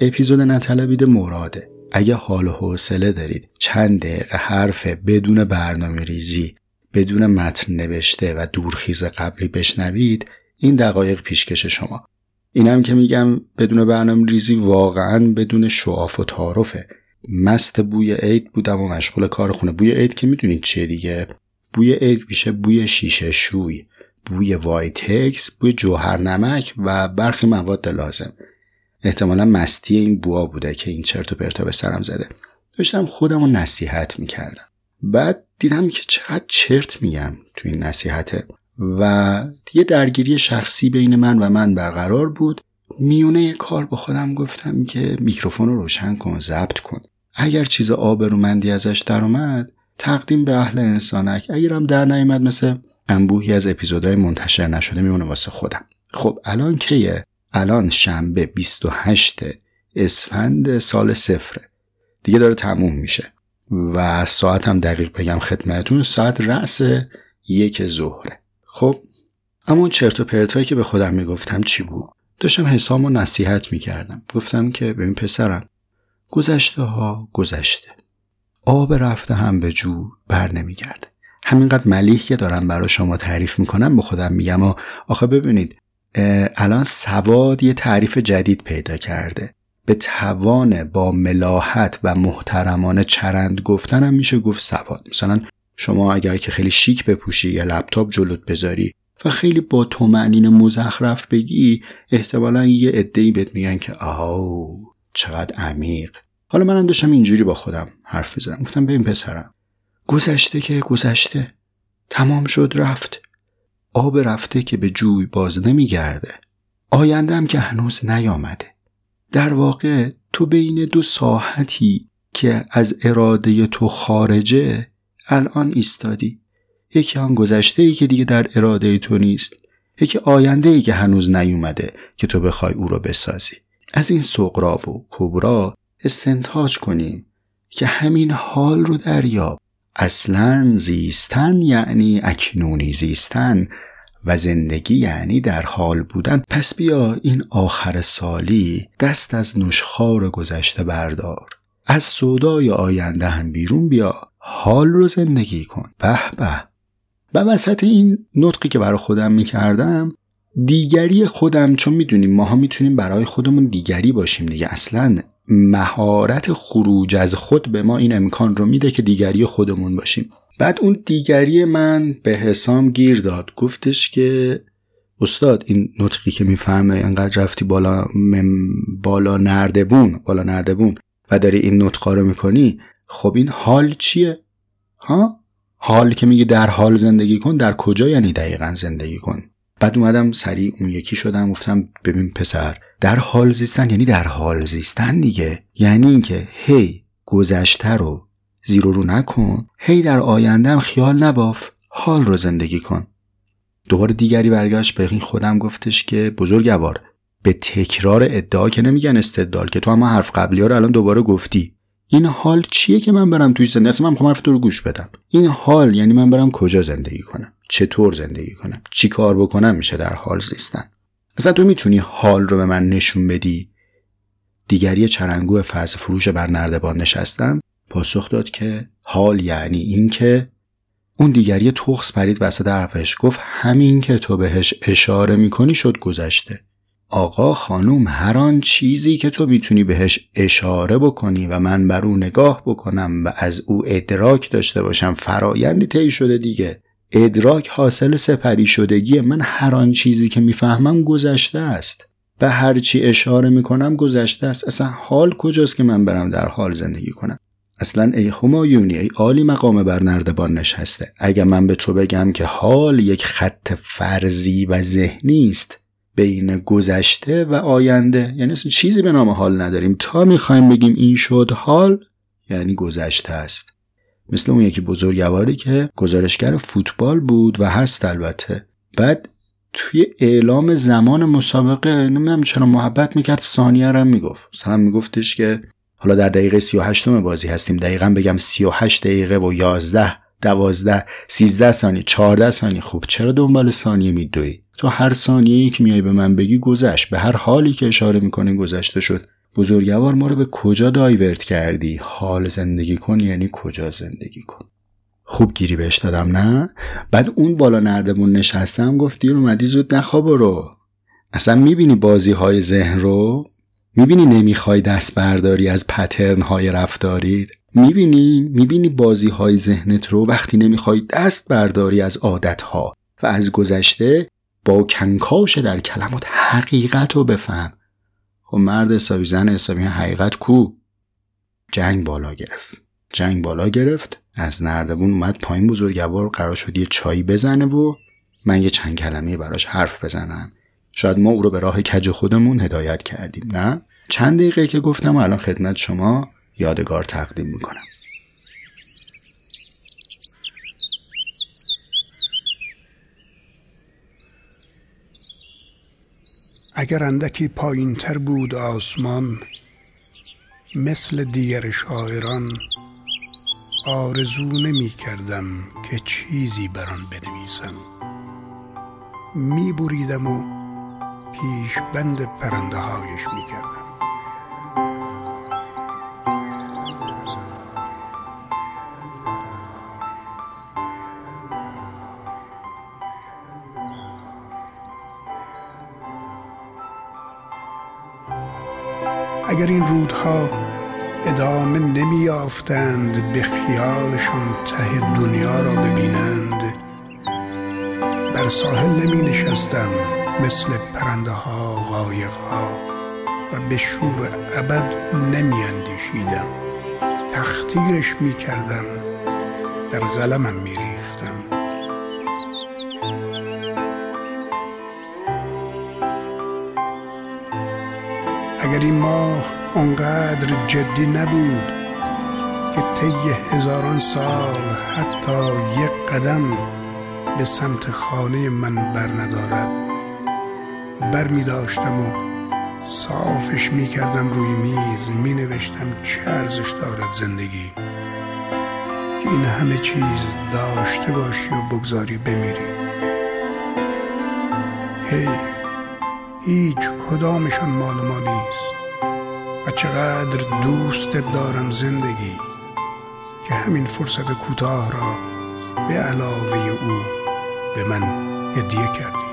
اپیزود نطلبید مراده اگه حال و حوصله دارید چند دقیقه حرف بدون برنامه ریزی بدون متن نوشته و دورخیز قبلی بشنوید این دقایق پیشکش شما. اینم که میگم بدون برنامه ریزی واقعا بدون شعار و تعارفه. مست بوی عید بودم و مشغول کار خونه. بوی عید که می‌دونید چیه دیگه؟ بوی عید میشه بوی شیشه شوی بوی وایتکس بوی جوهر نمک و برخی مواد لازم. احتمالا مستی این بوا بوده که این چرت و پرتا به سرم زده. داشتم خودم رو نصیحت می‌کردم. بعد دیدم که چقدر چرت میگم تو این نصیحته و یه درگیری شخصی بین من و من برقرار بود. میونه کار با خودم گفتم که میکروفون رو روشن کن ضبط کن. اگر چیز آبرومندی ازش در اومد تقدیم به اهل انسانک. اگرم در نیامد مثل انبوهی از اپیزودهای منتشر نشده میمونه واسه خودم. خب الان کیه؟ الان شنبه 28 اسفند سال صفره. دیگه داره تموم میشه. و ساعت هم دقیق بگم خدمتون ساعت رأس یک ظهره. خب اما اون چرت و پرتایی که به خودم می‌گفتم چی بود؟ داشتم حسام و نصیحت می‌کردم. گفتم که ببین پسرم گذشته ها گذشته. آب رفته هم به جو بر نمیگرده. همینقدر ملیح که دارم برای شما تعریف می‌کنم به خودم میگم و آخه ببینید الان سواد یه تعریف جدید پیدا کرده. به توان با ملاحت و محترمانه چرند گفتن میشه گفت سواد. مثلا شما اگر که خیلی شیک بپوشی یا لپتاپ جلوت بذاری و خیلی با تومنین مزخرف بگی احتمالا یه عده‌ای بهت میگن که آو چقدر عمیق. حالا منم داشتم اینجوری با خودم حرف بزنم گفتم ببین پسرم گذشته که گذشته تمام شد رفت. آب رفته که به جوی باز نمیگرده. آیندم که هنوز نیامده. در واقع تو بین دو ساحتی که از اراده تو خارجه الان ایستادی. یکی آن گذشته ای که دیگه در اراده تو نیست. یکی آینده ای که هنوز نیومده که تو بخوای او رو بسازی. از این سقرا و کبرا استنتاج کنیم که همین حال رو دریاب. اصلا زیستن یعنی اکنونی زیستن و زندگی یعنی در حال بودن. پس بیا این آخر سالی دست از نشخار گذشته بردار. از سودای آینده هم بیرون بیا. حال رو زندگی کن. به به. و وسط این نطقی که برای خودم می‌کردم دیگری خودم چون می‌دونیم ماها می‌تونیم برای خودمون دیگری باشیم دیگه. اصلا مهارت خروج از خود به ما این امکان رو میده که دیگری خودمون باشیم. بعد اون دیگری من به حسام گیر داد. گفتش که استاد این نطقی که می‌فهمه انقدر رفتی بالا بالا نردبون بالا نردبون و داری این نطقا رو می‌کنی خب این حال چیه؟ ها؟ حال که میگه در حال زندگی کن در کجا یعنی دقیقا زندگی کن؟ بعد اومدم سریع اون یکی شدم گفتم ببین پسر در حال زیستن یعنی در حال زیستن دیگه. یعنی اینکه هی گذشته رو زیرو رو نکن هی در آیندهم خیال نباف حال رو زندگی کن. دوباره دیگری برگشت به این خودم گفتش که بزرگوار به تکرار ادعا که نمیگن استدلال که تو هم حرف قبلی ها رو الان دوباره گفتی. این حال چیه که من برم توی زندگی؟ اصلا من می‌خوام حرف تو رو گوش بدم. این حال یعنی من برم کجا زندگی کنم؟ چطور زندگی کنم؟ چی کار بکنم میشه در حال زیستن؟ اصلا تو می‌تونی حال رو به من نشون بدی؟ دیگری چرنگو فاز فروش بر نردبان نشستم پاسخ داد که حال یعنی این که اون دیگری توخس پرید وسط حرفش گفت همین که تو بهش اشاره می‌کنی شد گذشته. آقا خانوم هر آن چیزی که تو می‌تونی بهش اشاره بکنی و من بر او نگاه بکنم و از او ادراک داشته باشم فرایندی طی شده دیگه. ادراک حاصل سپری شدگی من هر آن چیزی که می‌فهمم گذشته است. به هر چی اشاره می‌کنم گذشته است. اصلا حال کجاست که من برم در حال زندگی کنم؟ اصلا ای همایونی ای عالی مقام بر نردبان نشسته. اگر من به تو بگم که حال یک خط فرضی و ذهنی است بین گذشته و آینده یعنی اصلا چیزی به نام حال نداریم. تا می‌خوایم بگیم این شد حال یعنی گذشته است. مثل اون یکی بزرگواری که گزارشگر فوتبال بود و هست البته. بعد توی اعلام زمان مسابقه نمی‌دونم چرا محبت می‌کرد ثانیه رو می‌گفت. مثلا میگفتش که حالا در دقیقه 38 بازی هستیم دقیقا بگم 38 دقیقه و 11 دوازده 13 ثانیه 14 ثانیه. خب چرا دنبال ثانیه میدوی؟ تو هر ثانیه یک میای به من بگی گذشت. به هر حالی که اشاره می‌کنی گذشته شد. بزرگوار ما رو به کجا دایورت کردی؟ حال زندگی کن یعنی کجا زندگی کن؟ خوب گیری بهش دادم نه؟ بعد اون بالا نردمون نشستم گفت دیر اومدی زود نخواب رو اصلا می‌بینی بازی های ذهن رو؟ می‌بینی نمی‌خوای دست برداری از پترن های رفتارید می‌بینی؟ می‌بینی بازی های ذهنت رو وقتی نمی‌خوای دست برداری از عادت ها و از گذشته با کنکاش در کلمات حقیقت رو بفهم. خب مرد حسابی زن حسابی حقیقت کو؟ جنگ بالا گرفت. جنگ بالا گرفت. از نردبون اومد پایین بزرگوار قرار شد یه چایی بزنه و من یه چند کلمه براش حرف بزنم شاید ما او رو به راه کج خودمون هدایت کردیم نه؟ چند دقیقه که گفتم الان خدمت شما یادگار تقدیم می‌کنم. اگر اندکی پایین تر بود آسمان مثل دیگر شاعران آرزو نمی کردم که چیزی بر آن بنویسم. می بریدم و پیش بند پرنده هایش می کردم. اگر این رودها ادامه نمی یافتند به خیالشان ته دنیا را ببینند. بر ساحل نمی نشستم مثل پرنده ها غایق ها و به شور ابد نمی اندیشیدم تختیرش می کردم در قلمم می اگر این ماه اونقدر جدی نبود که طی هزاران سال حتی یک قدم به سمت خانه من بر ندارد. بر می داشتم و صافش می کردم روی میز می نوشتم چه ارزش دارد زندگی. که این همه چیز داشته باشی و بگذاری بمیری. هی! هیچ کدامشان مال ما نیست. و چقدر دوست دارم زندگی که همین فرصت کوتاه را به علاوه او به من هدیه کردی.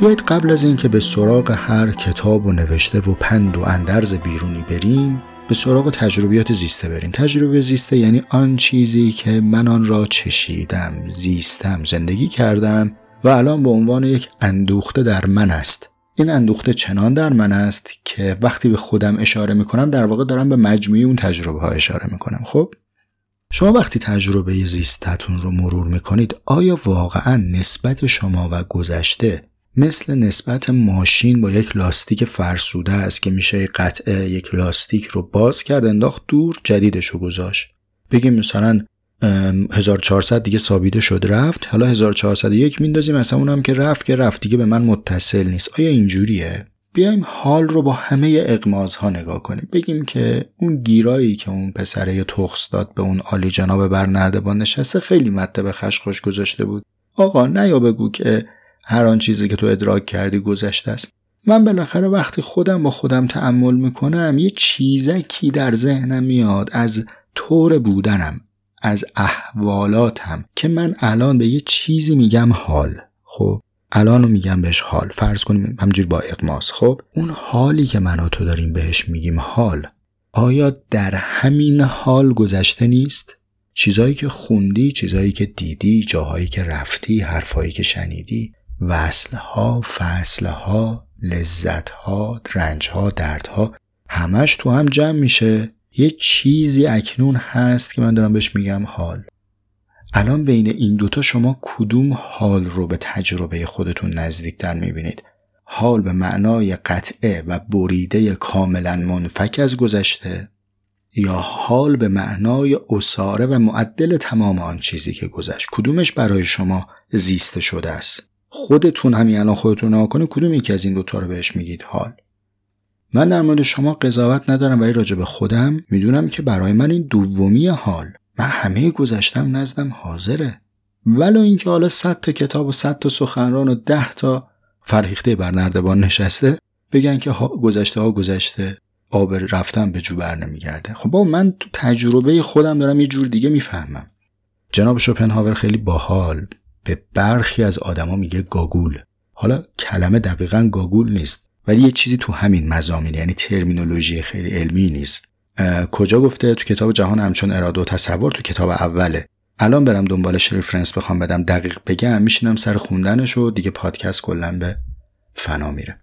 بیایید قبل از اینکه به سراغ هر کتاب و نوشته و پند و اندرز بیرونی بریم به سراغ تجربیات زیسته بریم. تجربه زیسته یعنی آن چیزی که من آن را چشیدم زیستم زندگی کردم و الان به عنوان یک اندوخته در من است. این اندوخته چنان در من است که وقتی به خودم اشاره می‌کنم در واقع دارم به مجموعی اون تجربه ها اشاره می‌کنم. خب؟ شما وقتی تجربه زیستتون رو مرور می‌کنید آیا واقعا نسبت شما و گذشته مثل نسبت ماشین با یک لاستیک فرسوده است که میشه قطعه یک لاستیک رو باز کرد انداخت دور جدیدش رو گذاشت. بگیم مثلا 1400 دیگه ثابیده شد رفت. حالا 1401 میندازیم مثلا اونم که رفت که رفت. دیگه به من متصل نیست. آیا اینجوریه؟ بیایم حال رو با همه اقماز ها نگاه کنیم. بگیم که اون گیرایی که اون پسره تخص داد به اون عالی جناب برنردبان نشسته خیلی مته به خشخش گذاشته بود. آقا نیا بگو که هر آن چیزی که تو ادراک کردی گذشته است. من بالاخره وقتی خودم با خودم تعمل می‌کنم یه چیزکی در ذهنم میاد. از طور بودنم از احوالاتم که من الان به یه چیزی میگم حال. خب الان رو میگم بهش حال. فرض کنیم همجور با اقماس. خب اون حالی که من و تو داریم بهش میگیم حال آیا در همین حال گذشته نیست؟ چیزایی که خوندی، چیزایی که دیدی، جاهایی که رفتی، حرفایی که شنیدی، وصلها، فصلها، لذتها، رنجها، دردها همش تو هم جمع میشه. یه چیزی اکنون هست که من دارم بهش میگم حال. الان بین این دوتا شما کدوم حال رو به تجربه خودتون نزدیکتر می‌بینید؟ حال به معنای قطعه و بریده کاملا منفک از گذشته یا حال به معنای اساره و معدل تمام آن چیزی که گذشت؟ کدومش برای شما زیسته شده است؟ خودتون همین الان خودتون نها کنید کدوم یکی از این دوتا رو بهش میگید؟ حال. من در مورد شما قضاوت ندارم ولی راجع به خودم می‌دونم که برای من این دومی حال. من همه گذشتم نزدم حاضره. ولو اینکه حالا صد تا کتاب و صد تا سخنران و ده تا فرهیخته بر نردبان نشسته بگن که گذشته ها گذشته آب رفتن به جو بر نمیگرده. خب با من تو تجربه خودم دارم یه جور دیگه می‌فهمم. جناب شوپنهاور خیلی باحال. به برخی از آدما میگه گاگول. حالا کلمه دقیقا گاگول نیست ولی یه چیزی تو همین مضامین یعنی ترمینولوژی خیلی علمی نیست. کجا گفته تو کتاب جهان همچون اراده و تصور تو کتاب اوله. الان برم دنبالش reference بخوام بدم دقیق بگم میشینم سر خوندنش و دیگه پادکست کلا به فنا میره.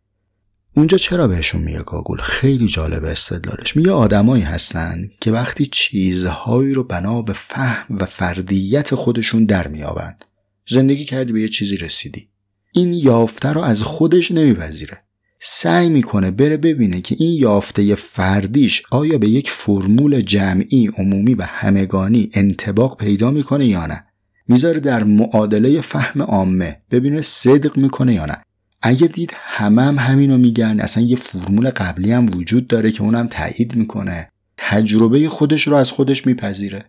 اونجا چرا بهشون میگه گاگول؟ خیلی جالب استدلالش. میگه آدمایی هستن که وقتی چیزهایی رو بنا به فهم و فردیت خودشون در میابند. زندگی کردی به یه چیزی رسیدی. این یافته رو از خودش نمیپذیره. سعی می‌کنه بره ببینه که این یافته فردیش آیا به یک فرمول جمعی عمومی و همگانی انتباق پیدا می‌کنه یا نه. می‌ذاره در معادله فهم عامه ببینه صدق می‌کنه یا نه. اگه دید همه هم همینو میگن اصلا یه فرمول قبلی هم وجود داره که اونم تایید می‌کنه. تجربه خودش رو از خودش میپذیره.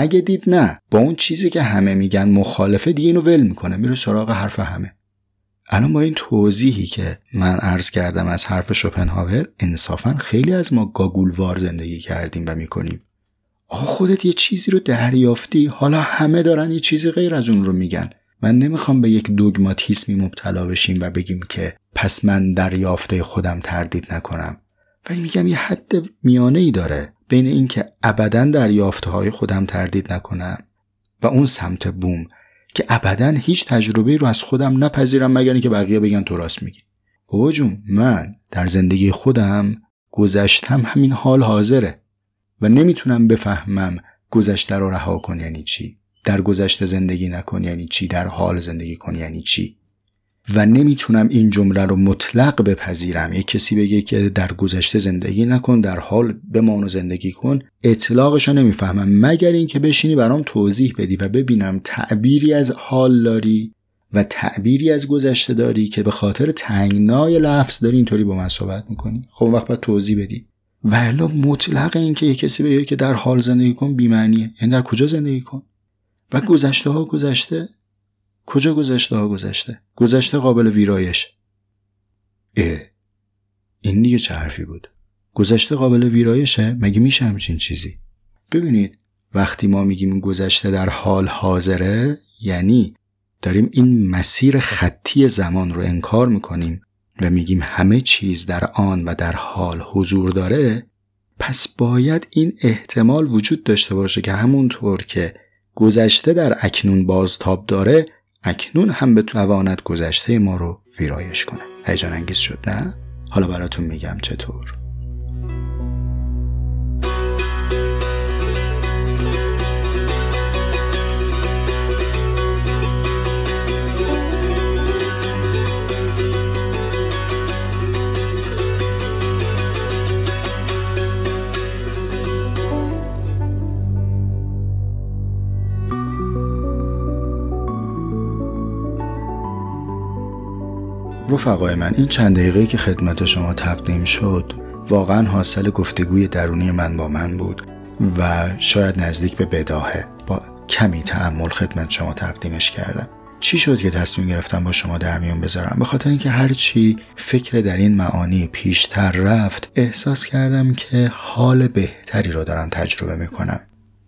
اگه دید نه با اون چیزی که همه میگن مخالفه دیگه اینو ول می‌کنه میره سراغ حرف همه. الان با این توضیحی که من عرض کردم از حرف شوپنهاور انصافا خیلی از ما گاگولوار زندگی کردیم و می‌کنیم. آقا خودت یه چیزی رو دریافتی؟ حالا همه دارن یه چیزی غیر از اون رو میگن. من نمی‌خوام به یک دوگماتیسمی مبتلا بشیم و بگیم که پس من دریافته خودم تردید نکنم. ولی میگم یه حد میانه ای داره. بین اینکه ابدا دریافته های خودم تردید نکنم و اون سمت بوم که ابدا هیچ تجربه رو از خودم نپذیرم مگر اینکه بقیه بگن تو راست میگی. بابا جون من در زندگی خودم گذشتم همین حال حاضره و نمی‌تونم بفهمم گذشته رو رها کن یعنی چی در گذشته زندگی نکن یعنی چی در حال زندگی کن یعنی چی. و نمی‌تونم این جمله رو مطلق بپذیرم. یک کسی بگه که در گذشته زندگی نکن در حال بمان و زندگی کن. اطلاقش رو نمی‌فهمم. مگر اینکه بشینی برام توضیح بدی و ببینم تعبیری از حال داری و تعبیری از گذشته داری که به خاطر تنگنای لفظ داری اینطوری با من صحبت می‌کنی؟ خب وقت باید توضیح بدی. و الا مطلق این که یک کسی بگه که در حال زندگی کن بیمعنیه. یعنی در کجا زندگی کن؟ و گذشته ها گذشته؟ کجا گذشته ها گذشته؟ گذشته قابل ویرایش. اه این دیگه چه حرفی بود؟ گذشته قابل ویرایشه؟ مگه میشه همچین چیزی؟ ببینید وقتی ما میگیم گذشته در حال حاضره یعنی داریم این مسیر خطی زمان رو انکار می‌کنیم و میگیم همه چیز در آن و در حال حضور داره پس باید این احتمال وجود داشته باشه که همونطور که گذشته در اکنون بازتاب داره اکنون هم به توانت گذشته ما رو ویرایش کنه هیجان انگیز شد نه؟ حالا براتون میگم چطور رفقای من این چند دقیقه که خدمت شما تقدیم شد واقعا حاصل گفتگوی درونی من با من بود و شاید نزدیک به بداهه. با کمی تعمل خدمت شما تقدیمش کردم. چی شد که تصمیم گرفتم با شما در میون بذارم؟ به خاطر اینکه هرچی فکر در این معانی پیشتر رفت احساس کردم که حال بهتری رو دارم تجربه می‌کنم.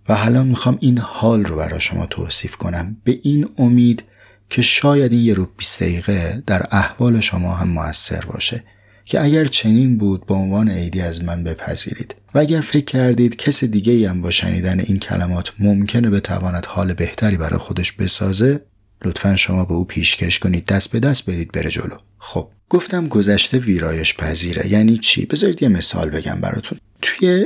و حالا می‌خوام این حال رو برای شما توصیف کنم. به این امید که شاید این یه رو 20 دقیقه در احوال شما هم موثر باشه که اگر چنین بود به عنوان عیدی از من بپذیرید. و اگر فکر کردید کس دیگه هم با شنیدن این کلمات ممکنه بتواند حال بهتری برای خودش بسازه لطفا شما به او پیشکش کنید دست به دست برید بره جلو. خب گفتم گذشته ویرایش پذیره. یعنی چی؟ بذارید یه مثال بگم براتون. توی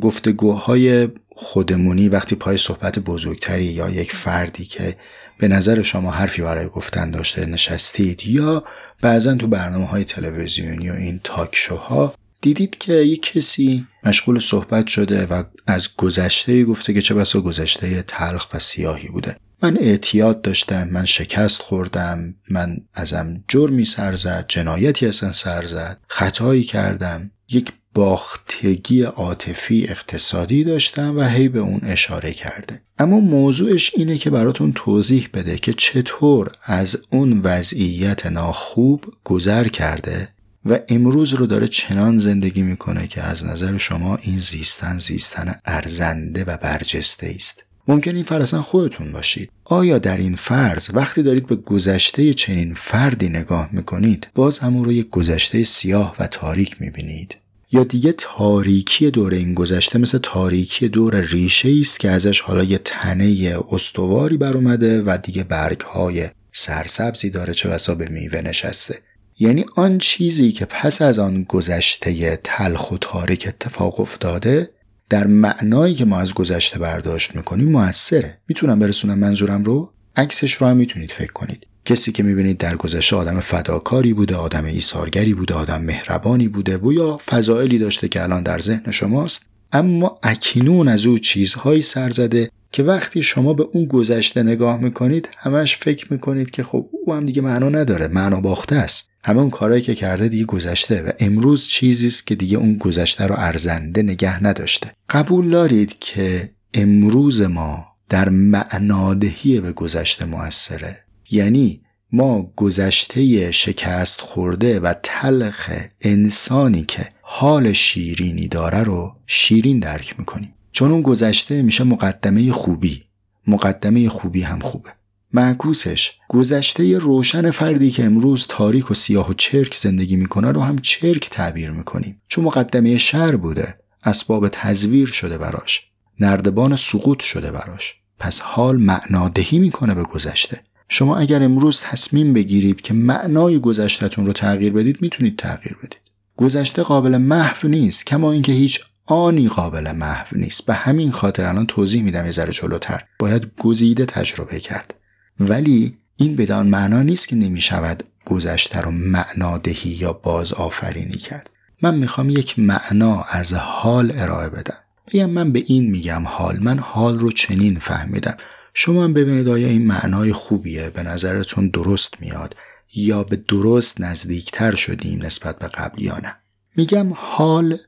گفتگوهای خودمونی وقتی پای صحبت بزرگتری یا یک فردی که به نظر شما حرفی برای گفتن داشته نشستید یا بعضا تو برنامه های تلویزیونی و این تاک شوها دیدید که یک کسی مشغول صحبت شده و از گذشته گفته که چه بسا گذشته تلخ و سیاهی بوده. من اعتیاد داشتم من شکست خوردم من ازم جرمی سر زد جنایتی اصلا سر زد خطایی کردم. یک باختگی عاطفی اقتصادی داشتم و هی به اون اشاره کرده. اما موضوعش اینه که براتون توضیح بده که چطور از اون وضعیت ناخوب گذر کرده و امروز رو داره چنان زندگی می‌کنه که از نظر شما این زیستن زیستن ارزنده و برجسته است. ممکن این فرض خودتون باشید. آیا در این فرض وقتی دارید به گذشته چنین فردی نگاه می‌کنید باز همون رو یک گذشته سیاه و تاریک می‌بینید؟ یا دیگه تاریکی دور این گذشته مثل تاریکی دور ریشه است که ازش حالا یه تنه استواری بر اومده و دیگه برگ های سرسبزی داره چه بسا به میوه نشسته. یعنی آن چیزی که پس از آن گذشته تلخ و تاریک اتفاق افتاده در معنایی که ما از گذشته برداشت می‌کنیم موثره. می‌تونم برسونم منظورم رو؟ عکسش رو هم می‌تونید فکر کنید. کسی که می‌بینید در گذشته آدم فداکاری بوده آدم ایثارگری بوده آدم مهربانی بوده یا فضائلی داشته که الان در ذهن شماست اما اکنون از او چیزهایی سر زده که وقتی شما به اون گذشته نگاه می‌کنید همش فکر می‌کنید که خب او هم دیگه معنا نداره معنا باخته است. همه اون کارهایی که کرده دیگه گذشته و امروز چیزی است که دیگه اون گذشته رو ارزنده نگه نداشته. قبول دارید که امروز ما در معنادهی به گذشته موثره یعنی ما گذشته شکست خورده و تلخ انسانی که حال شیرینی داره رو شیرین درک می‌کنیم. چون اون گذشته میشه مقدمه خوبی. مقدمه خوبی هم خوبه. معکوسش گذشته روشن فردی که امروز تاریک و سیاه و چرک زندگی می‌کنه رو هم چرک تعبیر می‌کنیم. چون مقدمه شر بوده. اسباب تزویر شده براش. نردبان سقوط شده براش. پس حال معنادهی می‌کنه به گذشته. شما اگر امروز تصمیم بگیرید که معنای گذشتهتون رو تغییر بدید می‌تونید تغییر بدید. گذشته قابل محو نیست کما اینکه هیچ آنی قابل محو نیست. به همین خاطر الان توضیح میدم یه ذره جلوتر. باید گزیده تجربه کرد. ولی این بدان معنا نیست که نمی‌شود گذشته رو معنادهی یا باز آفرینی کرد. من می‌خوام یک معنا از حال ارائه بدم. بگم من به این میگم حال من حال رو چنین فهمیدم. شما هم ببینید آیا این معنای خوبیه؟ به نظرتون درست میاد یا به درست نزدیکتر شدیم نسبت به قبل یا نه؟ میگم حال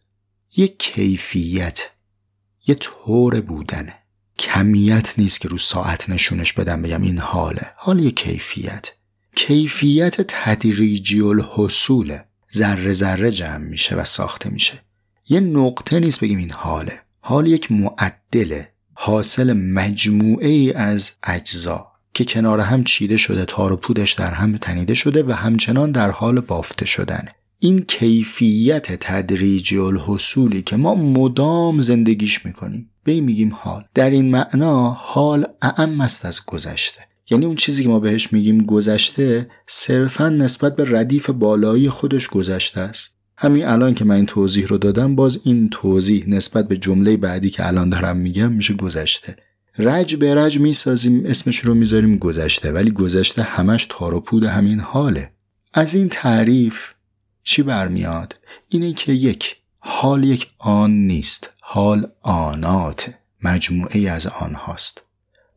یک کیفیت یه طور بودنه. کمیت نیست که رو ساعت نشونش بدم بگم این حاله. حال یه کیفیت. کیفیت تدریجی الحصوله ذره ذره جمع میشه و ساخته میشه. یه نقطه نیست بگیم این حاله. حال یک معدله. حاصل مجموعه ای از اجزا که کنار هم چیده شده تار و پودش در هم تنیده شده و همچنان در حال بافته شدنه این کیفیت تدریجی الحصولی که ما مدام زندگیش می‌کنیم. به میگیم حال. در این معنا حال اعم است از گذشته. یعنی اون چیزی که ما بهش میگیم گذشته صرفا نسبت به ردیف بالایی خودش گذشته است. همین الان که من این توضیح رو دادم باز این توضیح نسبت به جمله بعدی که الان دارم میگم میشه گذشته. رج به رج می‌سازیم اسمش رو می‌ذاریم گذشته ولی گذشته همش تار و پود همین حاله. از این تعریف چی برمیاد؟ اینه که یک حال یک آن نیست حال آنات مجموعه از آن هاست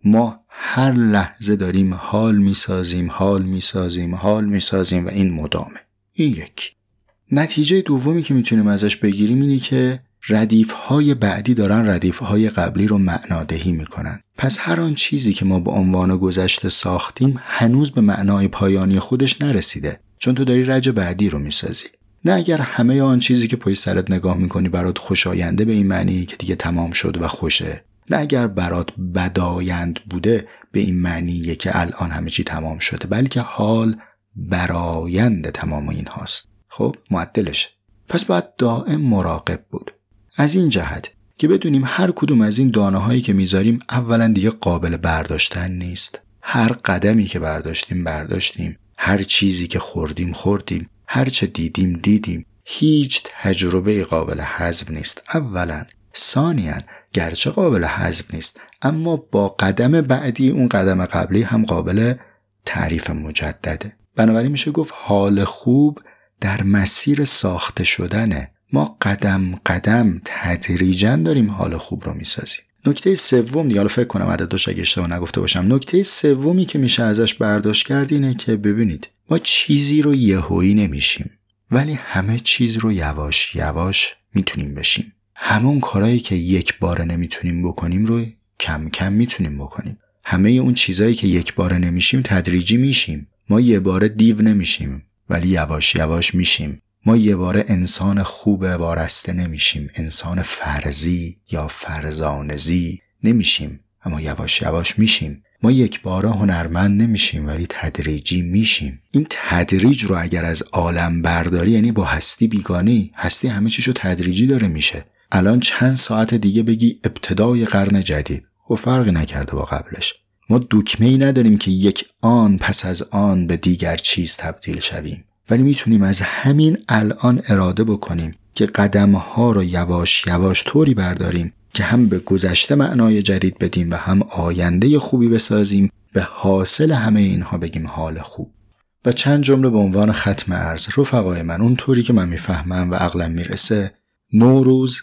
ما هر لحظه داریم حال می‌سازیم حال می‌سازیم حال می‌سازیم و این مدامه. این یک. نتیجه دومی که می‌تونیم ازش بگیریم اینه که ردیف های بعدی دارن ردیف های قبلی رو معنادهی می‌کنن. پس هر آن چیزی که ما به عنوان گذشته ساختیم هنوز به معنای پایانی خودش نرسیده. چون تو داری رج بعدی رو می‌سازی. نه اگر همه آن چیزی که پای سرت نگاه می‌کنی برات خوشاینده به این معنی که دیگه تمام شد و خوشه نه اگر برات بدایند بوده به این معنیه که الان همه چی تمام شده بلکه حال برایند تمام این هاست خب معدلش پس باید دائم مراقب بود. از این جهت که بدونیم هر کدوم از این دانه هایی که می‌ذاریم اولا دیگه قابل برداشتن نیست. هر قدمی که برداشتیم برداشتیم. هر چیزی که خوردیم خوردیم. هر چه دیدیم دیدیم. هیچ تجربه قابل حذف نیست. اولا. ثانیا گرچه قابل حذف نیست اما با قدم بعدی اون قدم قبلی هم قابل تعریف مجدده. بنابراین میشه گفت حال خوب در مسیر ساخته شدنه ما قدم قدم تدریجا داریم حال خوب رو می‌سازیم. نکته سوم دیگه فکر کنم عددش اگه اشتباه نگفته باشم. نکته سومی که میشه ازش برداشت کرد اینه که ببینید ما چیزی رو یهویی نمیشیم ولی همه چیز رو یواش یواش می‌تونیم بشیم. همون کارهایی که یک بار نمی‌تونیم بکنیم رو کم کم می‌تونیم بکنیم. همه اون چیزهایی که یک بار نمیشیم تدریجی میشیم. ما یه بار دیو نمیشیم. ولی یواش یواش میشیم. ما یه بار انسان خوب وارسته نمیشیم. انسان فرزی یا فرزانزی نمیشیم. اما یواش یواش میشیم. ما یک بار هنرمند نمیشیم ولی تدریجی میشیم. این تدریج رو اگر از عالم برداری یعنی با هستی بیگانی هستی همه چیشو تدریجی داره میشه. الان چند ساعت دیگه بگی ابتدای قرن جدید. و خب فرقی نکرده با قبلش. ما دکمه ای نداریم که یک آن پس از آن به دیگر چیز تبدیل شویم. ولی می‌تونیم از همین الان اراده بکنیم که قدم ها رو یواش یواش طوری برداریم که هم به گذشته معنای جدید بدیم و هم آینده خوبی بسازیم. به حاصل همه اینها بگیم حال خوب. و چند جمله به عنوان ختم ارز رفقای من اون طوری که من می‌فهمم و عقلم می‌رسه نوروز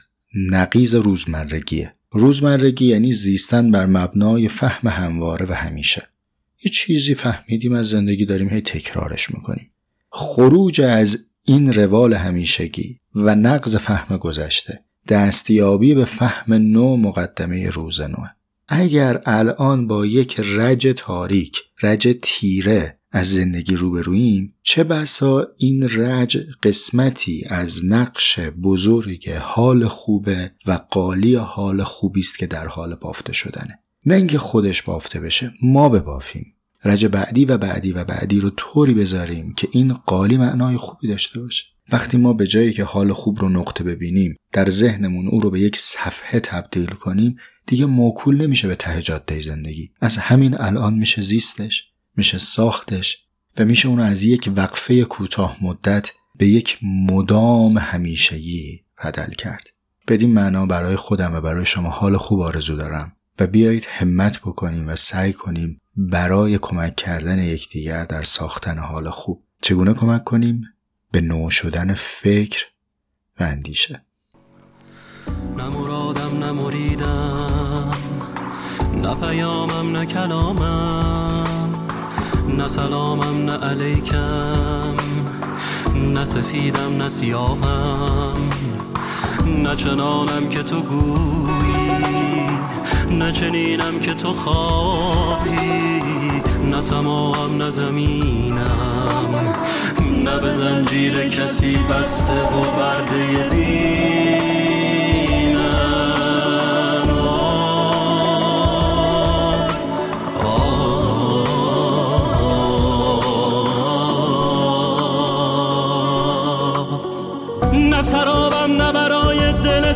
نقیز روزمرگیه. روزمرگی یعنی زیستن بر مبنای فهم همواره و همیشه. یه چیزی فهمیدیم از زندگی داریم هی تکرارش می‌کنیم. خروج از این روال همیشگی و نقض فهم گذشته دستیابی به فهم نو مقدمه روز نوه. اگر الان با یک رج تاریک رج تیره از زندگی روبرویم چه بسا این رج قسمتی از نقش بزرگ حال خوبه و قالی حال خوبی است که در حال بافته شدنه. نه اینکه خودش بافته بشه ما ببافیم. رج بعدی و بعدی و بعدی رو طوری بذاریم که این قالی معنای خوبی داشته باشه. وقتی ما به جایی که حال خوب رو نقطه ببینیم در ذهنمون او رو به یک صفحه تبدیل کنیم دیگه موکول نمیشه به ته جاده زندگی. از همین الان میشه زیستش. میشه ساختش و میشه اونو از یک وقفه کوتاه مدت به یک مدام همیشگی بدل کرد. بدین معنا برای خودم و برای شما حال خوب آرزو دارم و بیایید همت بکنیم و سعی کنیم برای کمک کردن یکدیگر در ساختن حال خوب چگونه کمک کنیم؟ به نو شدن فکر و اندیشه. نه مرادم نه مریدم نه پیامم نه کلامم. نه سلامم نه علیکم نه سفیدم نه سیاهم نه چنانم که تو گویی نه چنینم که تو خواهی نه سماهم نه زمینم نه به زنجیر کسی بسته و برده دینم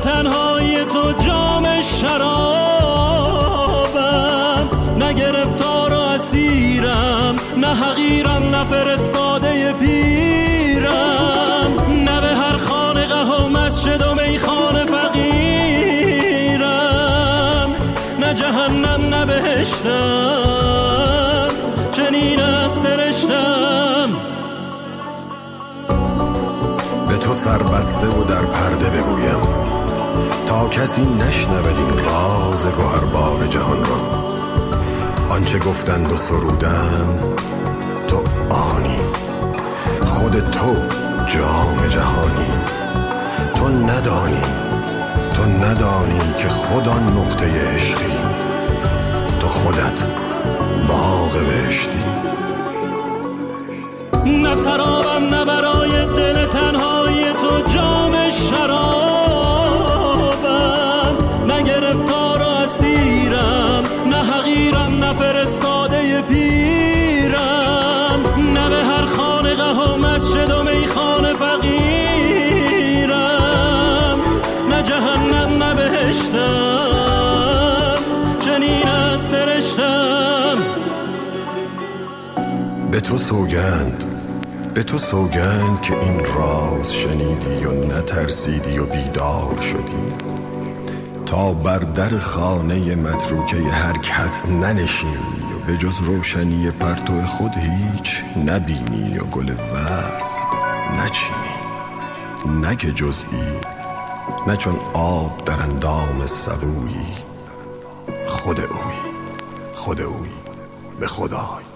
تنهای تو جام شرابم. نه گرفتار و اسیرم نه حقیرم نه فرستاده پیرم. نه به هر خانقه و مسجد و میخانه فقیرم. نه جهنم نه بهشتم چنین از سرشتم. به تو سربسته و در پرده بگویم. کسی نشنود این راز گوهربار جهان را. آنچه گفتند و سرودن تو آنی. خود تو جام جهانی. تو ندانی تو ندانی که خود آن نقطه عشقی. تو خودت باغ بهشتی. نه سرابم نه برای دل تنهای فرستاده پیرم نه به هر خانقه و مسجد و میخانه فقیرم نه جهنم نه بهشتم چنین از سرشتم به تو سوگند به تو سوگند که این راز شنیدی و نترسیدی و بیدار شدی. تا بر در خانه متروکه هر کس ننشینی و به جز روشنی پرتو خود هیچ نبینی و گل وصل نچینی. نه که جزئی نه چون آب در اندام سبویی. خود اوی خود اوی به خدای.